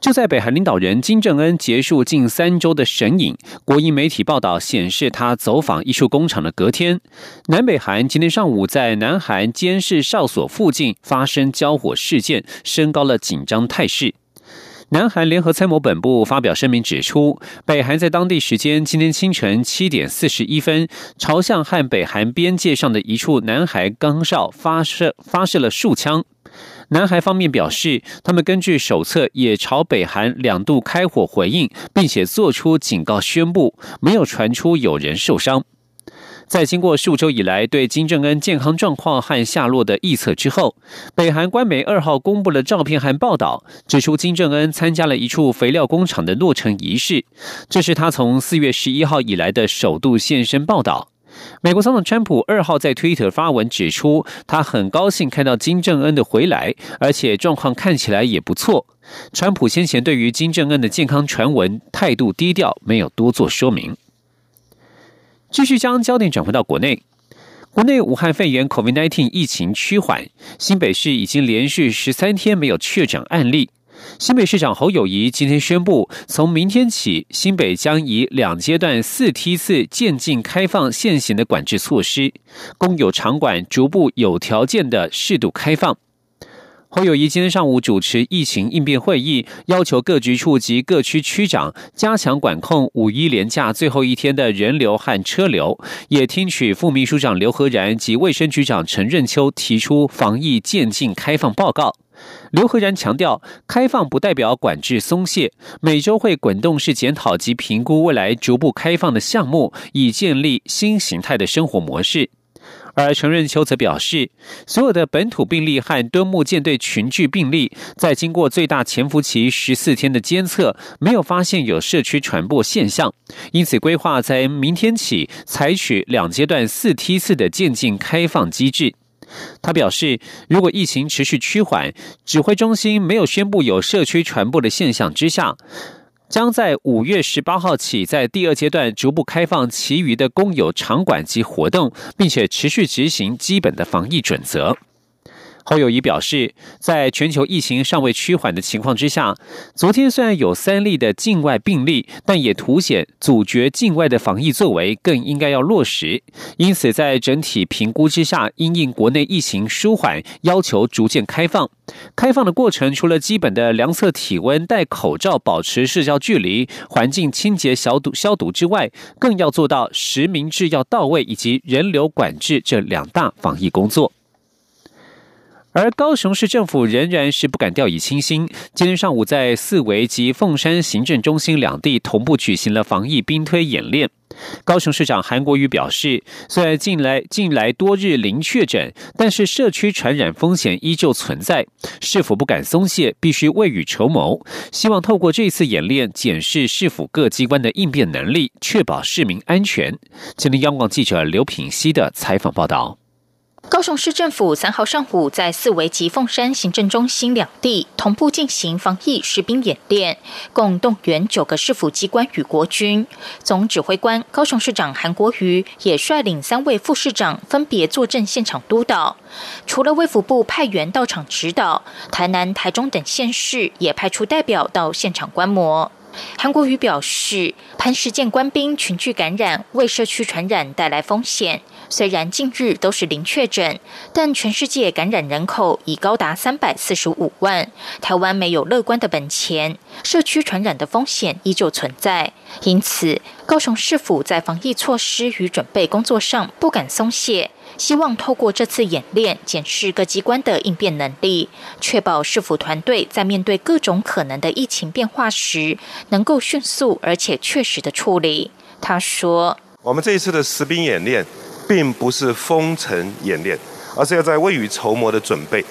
就在北韩领导人金正恩结束近三周的神隐，国营媒体报道显示，他走访艺术工厂的隔天，南北韩今天上午在南韩监视哨所附近发生交火事件，升高了紧张态势。南韩联合参谋本部发表声明指出，北韩在当地时间今天清晨七点四十一分，朝向和北韩边界上的一处南海岗哨发射发射了数枪。南海方面表示，他们根据手册也朝北韩两度开火回应，并且做出警告宣布，没有传出有人受伤。在经过数周以来对金正恩健康状况和下落的预测之后，北韩官媒二号公布了照片和报道，指出金正恩参加了一处肥料工厂的落成仪式，这是他从四月十一号以来的首度现身报道。美国总统川普二号在推特发文指出，他很高兴看到金正恩的回来，而且状况看起来也不错。川普先前对于金正恩的健康传闻态度低调，没有多做说明。继续将焦点转回到国内，国内武汉肺炎 （COVID-19） 疫情趋缓，新北市已经连续十三天没有确诊案例。新北市长侯友谊今天宣布，从明天起，新北将以两阶段四梯次渐进开放现行的管制措施，公有场馆逐步有条件的适度开放。侯友谊今天上午主持疫情应变会议，要求各局处及各区区长加强管控五一连假最后一天的人流和车流，也听取副秘书长刘和然及卫生局长陈润秋提出防疫渐进开放报告。刘和然强调，开放不代表管制松懈，每周会滚动式检讨及评估未来逐步开放的项目，以建立新形态的生活模式。而陈润秋则表示，所有的本土病例和敦木舰队群聚病例，在经过最大潜伏期十四天的监测，没有发现有社区传播现象，因此规划在明天起采取两阶段四梯次的渐进开放机制。他表示，如果疫情持续趋缓，指挥中心没有宣布有社区传播的现象之下，将在五月十八号起，在第二阶段逐步开放其余的公有场馆及活动，并且持续执行基本的防疫准则。侯友谊表示，在全球疫情尚未趋缓的情况之下，昨天虽然有三例的境外病例，但也凸显阻绝境外的防疫作为更应该要落实。因此，在整体评估之下，因应国内疫情舒缓，要求逐渐开放。开放的过程，除了基本的量测体温、戴口罩、保持社交距离、环境清洁消毒消毒之外，更要做到实名制要到位，以及人流管制这两大防疫工作。而高雄市政府仍然是不敢掉以轻心。今天上午，在四维及凤山行政中心两地同步举行了防疫兵推演练。高雄市长韩国瑜表示，虽然近来近来多日零确诊，但是社区传染风险依旧存在，市府不敢松懈，必须未雨绸缪。希望透过这次演练，检视市府各机关的应变能力，确保市民安全。今天，央广记者刘品熙的采访报道。高雄市政府三号上午在四维及凤山行政中心两地同步进行防疫实兵演练，共动员九个市府机关与国军。总指挥官高雄市长韩国瑜也率领三位副市长分别坐镇现场督导。除了卫福部派员到场指导，台南、台中等县市也派出代表到现场观摩。韩国瑜表示，潘事件官兵群聚感染，为社区传染带来风险。虽然近日都是零确诊，但全世界感染人口已高达三百四十五万，台湾没有乐观的本钱，社区传染的风险依旧存在。因此，高雄市府在防疫措施与准备工作上不敢松懈，希望透过这次演练，检视各机关的应变能力，确保市府团队在面对各种可能的疫情变化时，能够迅速而且确实的处理。他说：“我们这一次的实兵演练。”并不是封城演练，而是要在未雨绸缪的准备。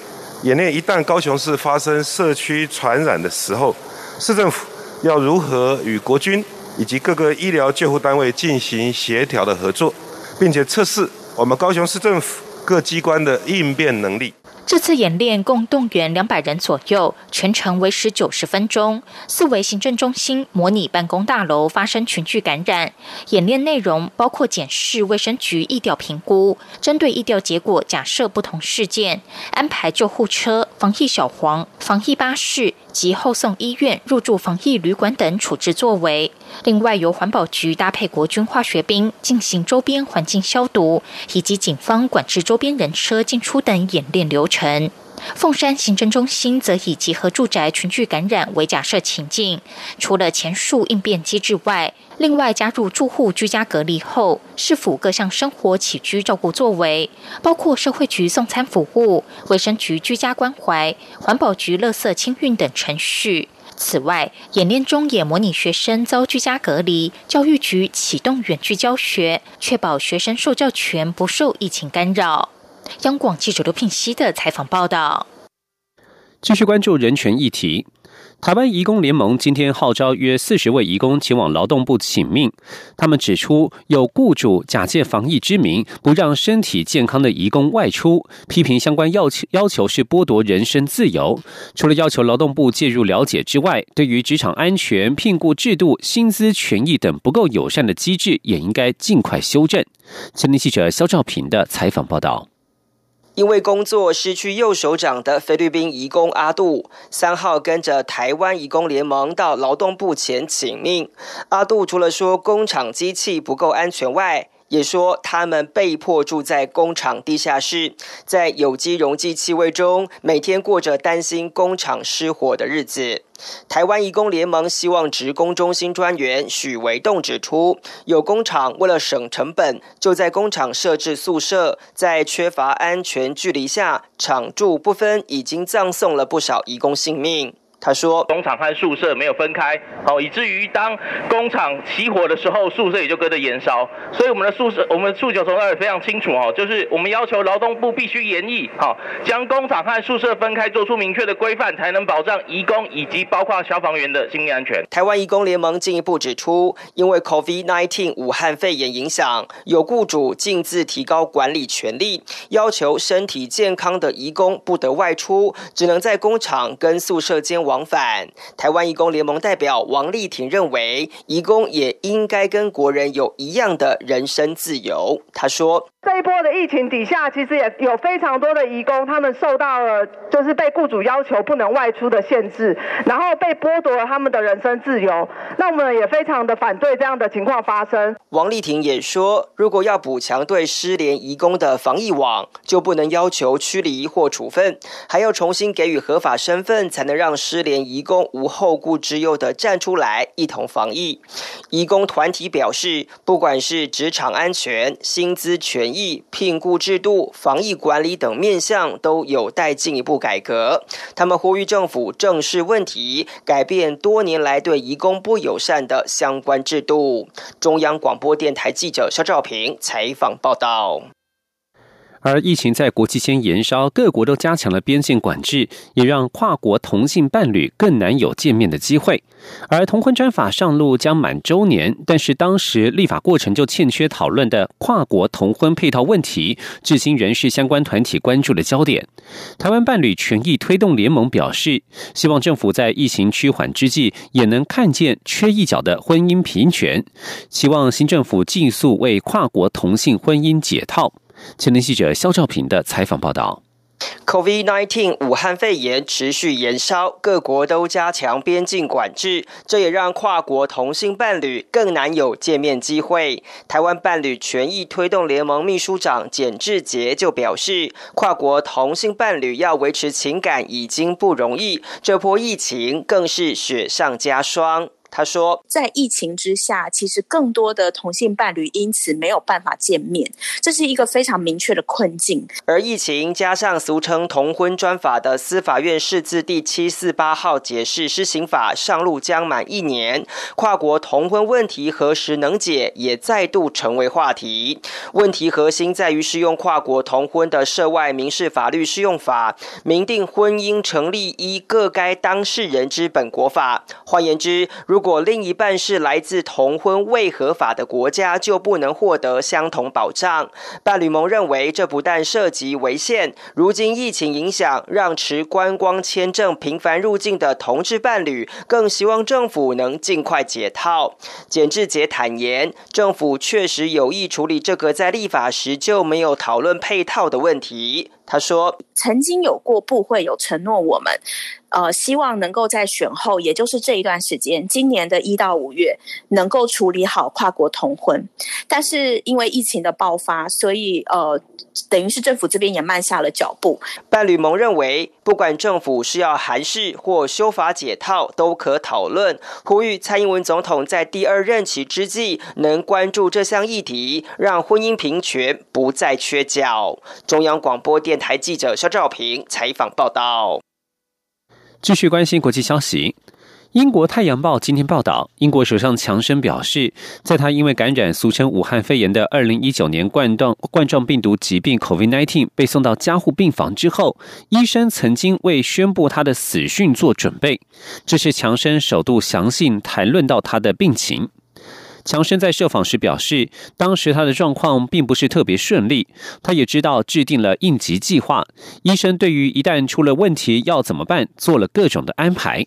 演练一旦高雄市发生社区传染的时候，市政府要如何与国军以及各个医疗救护单位进行协调的合作，并且测试我们高雄市政府各机关的应变能力。这次演练共动员两百人左右，全程维持九十分钟。四维行政中心模拟办公大楼发生群聚感染，演练内容包括检视卫生局疫调评估，针对疫调结果假设不同事件，安排救护车、防疫小黄、防疫巴士及后送医院、入住防疫旅馆等处置作为。另外，由环保局搭配国军化学兵进行周边环境消毒，以及警方管制周边人车进出等演练流程。凤山行政中心则以集合住宅群聚感染为假设情境，除了前述应变机制外，另外加入住户居家隔离后是否各项生活起居照顾作为，包括社会局送餐服务、卫生局居家关怀、环保局垃圾清运等程序。此外，演练中也模拟学生遭居家隔离，教育局启动远距教学，确保学生受教权不受疫情干扰。央广记者刘聘熙的采访报道。继续关注人权议题。台湾移工联盟今天号召约四十位移工前往劳动部请命。他们指出，有雇主假借防疫之名，不让身体健康的移工外出，批评相关要求要求是剥夺人身自由。除了要求劳动部介入了解之外，对于职场安全、聘雇制度、薪资权益等不够友善的机制，也应该尽快修正。前天记者肖兆平的采访报道。因为工作失去右手掌的菲律宾移工阿杜，三号跟着台湾移工联盟到劳动部前请命。阿杜除了说工厂机器不够安全外，也说，他们被迫住在工厂地下室，在有机溶剂气味中，每天过着担心工厂失火的日子。台湾义工联盟希望职工中心专员许维栋指出，有工厂为了省成本，就在工厂设置宿舍，在缺乏安全距离下，厂住不分，已经葬送了不少义工性命。他说：“工厂和宿舍没有分开，好，以至于当工厂起火的时候，宿舍也就跟着燃烧。所以我们的宿舍，我们的诉求从那也非常清楚哦，就是我们要求劳动部必须严议，好，将工厂和宿舍分开，做出明确的规范，才能保障移工以及包括消防员的性命安全。”台湾移工联盟进一步指出，因为 COVID-19 武汉肺炎影响，有雇主径自提高管理权力，要求身体健康的移工不得外出，只能在工厂跟宿舍间。往返，台湾义工联盟代表王丽婷认为，义工也应该跟国人有一样的人身自由。他说。这一波的疫情底下，其实也有非常多的移工，他们受到了就是被雇主要求不能外出的限制，然后被剥夺了他们的人身自由。那我们也非常的反对这样的情况发生。王丽婷也说，如果要补强对失联移工的防疫网，就不能要求驱离或处分，还要重新给予合法身份，才能让失联移工无后顾之忧的站出来一同防疫。移工团体表示，不管是职场安全、薪资权。疫聘雇制度、防疫管理等面向都有待进一步改革。他们呼吁政府正视问题，改变多年来对移工不友善的相关制度。中央广播电台记者肖兆平采访报道。而疫情在国际间延烧，各国都加强了边境管制，也让跨国同性伴侣更难有见面的机会。而同婚专法上路将满周年，但是当时立法过程就欠缺讨论的跨国同婚配套问题，至今仍是相关团体关注的焦点。台湾伴侣权益推动联盟表示，希望政府在疫情趋缓之际，也能看见缺一角的婚姻平权，希望新政府尽速为跨国同性婚姻解套。前年记者肖兆平的采访报道：COVID-19 武汉肺炎持续延烧，各国都加强边境管制，这也让跨国同性伴侣更难有见面机会。台湾伴侣权益推动联盟秘书长简志杰就表示，跨国同性伴侣要维持情感已经不容易，这波疫情更是雪上加霜。他说，在疫情之下，其实更多的同性伴侣因此没有办法见面，这是一个非常明确的困境。而疫情加上俗称同婚专法的司法院释字第七四八号解释施行法上路将满一年，跨国同婚问题何时能解，也再度成为话题。问题核心在于适用跨国同婚的涉外民事法律适用法，明定婚姻成立依各该当事人之本国法。换言之，如如果另一半是来自同婚未合法的国家，就不能获得相同保障。伴侣盟认为，这不但涉及违宪，如今疫情影响让持观光签证频繁入境的同志伴侣，更希望政府能尽快解套。简志杰坦言，政府确实有意处理这个在立法时就没有讨论配套的问题。他说：“曾经有过部会有承诺我们。”呃，希望能够在选后，也就是这一段时间，今年的一到五月，能够处理好跨国同婚。但是因为疫情的爆发，所以呃，等于是政府这边也慢下了脚步。伴侣盟认为，不管政府是要韩式或修法解套，都可讨论。呼吁蔡英文总统在第二任期之际，能关注这项议题，让婚姻平权不再缺角。中央广播电台记者肖兆平采访报道。继续关心国际消息。英国《太阳报》今天报道，英国首相强生表示，在他因为感染俗称武汉肺炎的2019年冠状冠状病毒疾病 （COVID-19） 被送到加护病房之后，医生曾经为宣布他的死讯做准备。这是强生首度详细谈论到他的病情。强生在受访时表示，当时他的状况并不是特别顺利，他也知道制定了应急计划。医生对于一旦出了问题要怎么办，做了各种的安排。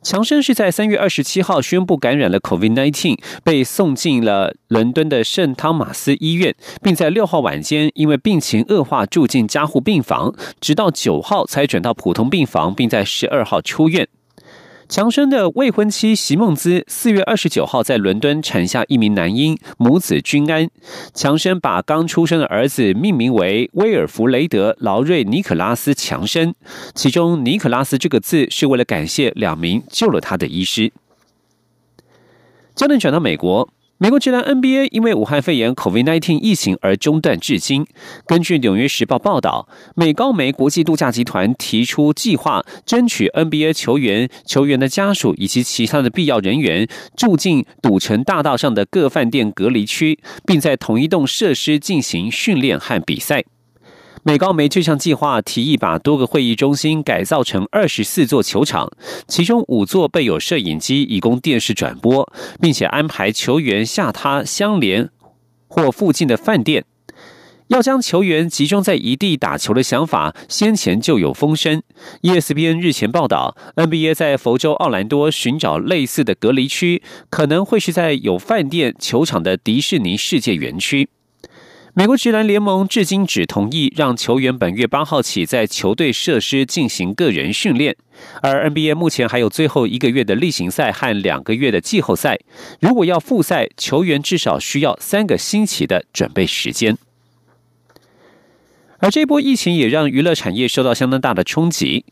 强生是在三月二十七号宣布感染了 COVID-19，被送进了伦敦的圣汤马斯医院，并在六号晚间因为病情恶化住进加护病房，直到九号才转到普通病房，并在十二号出院。强生的未婚妻席梦姿四月二十九号在伦敦产下一名男婴，母子均安。强生把刚出生的儿子命名为威尔弗雷德·劳瑞·尼可拉斯·强生，其中“尼可拉斯”这个字是为了感谢两名救了他的医师。焦点转到美国。美国职篮 NBA 因为武汉肺炎 （COVID-19） 疫情而中断至今。根据《纽约时报》报道，美高梅国际度假集团提出计划，争取 NBA 球员、球员的家属以及其他的必要人员住进赌城大道上的各饭店隔离区，并在同一栋设施进行训练和比赛。美高梅这项计划提议把多个会议中心改造成二十四座球场，其中五座备有摄影机以供电视转播，并且安排球员下榻相连或附近的饭店。要将球员集中在一地打球的想法，先前就有风声。ESPN 日前报道，NBA 在佛州奥兰多寻找类似的隔离区，可能会是在有饭店球场的迪士尼世界园区。美国职篮联盟至今只同意让球员本月八号起在球队设施进行个人训练，而 NBA 目前还有最后一个月的例行赛和两个月的季后赛。如果要复赛，球员至少需要三个星期的准备时间。而这波疫情也让娱乐产业受到相当大的冲击。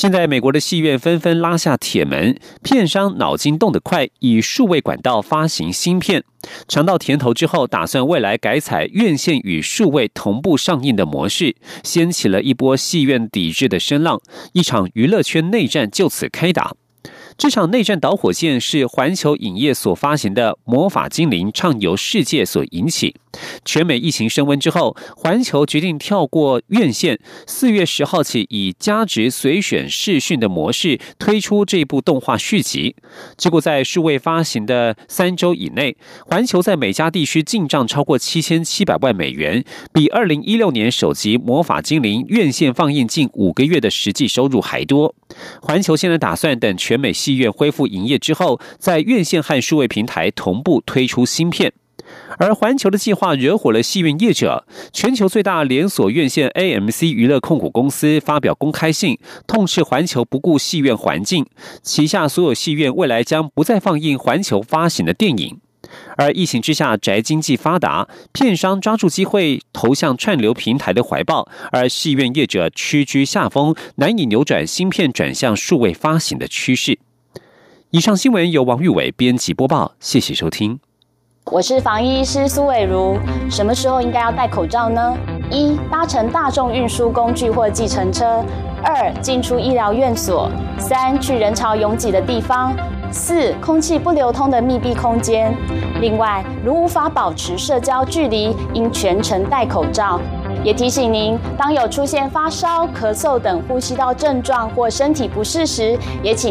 现在，美国的戏院纷纷拉下铁门，片商脑筋动得快，以数位管道发行新片，尝到甜头之后，打算未来改采院线与数位同步上映的模式，掀起了一波戏院抵制的声浪，一场娱乐圈内战就此开打。这场内战导火线是环球影业所发行的《魔法精灵畅游世界》所引起。全美疫情升温之后，环球决定跳过院线，四月十号起以加值随选视讯的模式推出这部动画续集。结果在数位发行的三周以内，环球在每家地区进账超过七千七百万美元，比二零一六年首集《魔法精灵》院线放映近五个月的实际收入还多。环球现在打算等全美戏院恢复营业之后，在院线和数位平台同步推出新片。而环球的计划惹火了戏院业者，全球最大连锁院线 AMC 娱乐控股公司发表公开信，痛斥环球不顾戏院环境，旗下所有戏院未来将不再放映环球发行的电影。而疫情之下，宅经济发达，片商抓住机会投向串流平台的怀抱，而戏院业者屈居下风，难以扭转芯片转向数位发行的趋势。以上新闻由王玉伟编辑播报，谢谢收听。我是防疫医师苏伟如，什么时候应该要戴口罩呢？一、搭乘大众运输工具或计程车；二、进出医疗院所；三、去人潮拥挤的地方。四、空气不流通的密闭空间。另外，如无法保持社交距离，应全程戴口罩。也提醒您，当有出现发烧、咳嗽等呼吸道症状或身体不适时，也请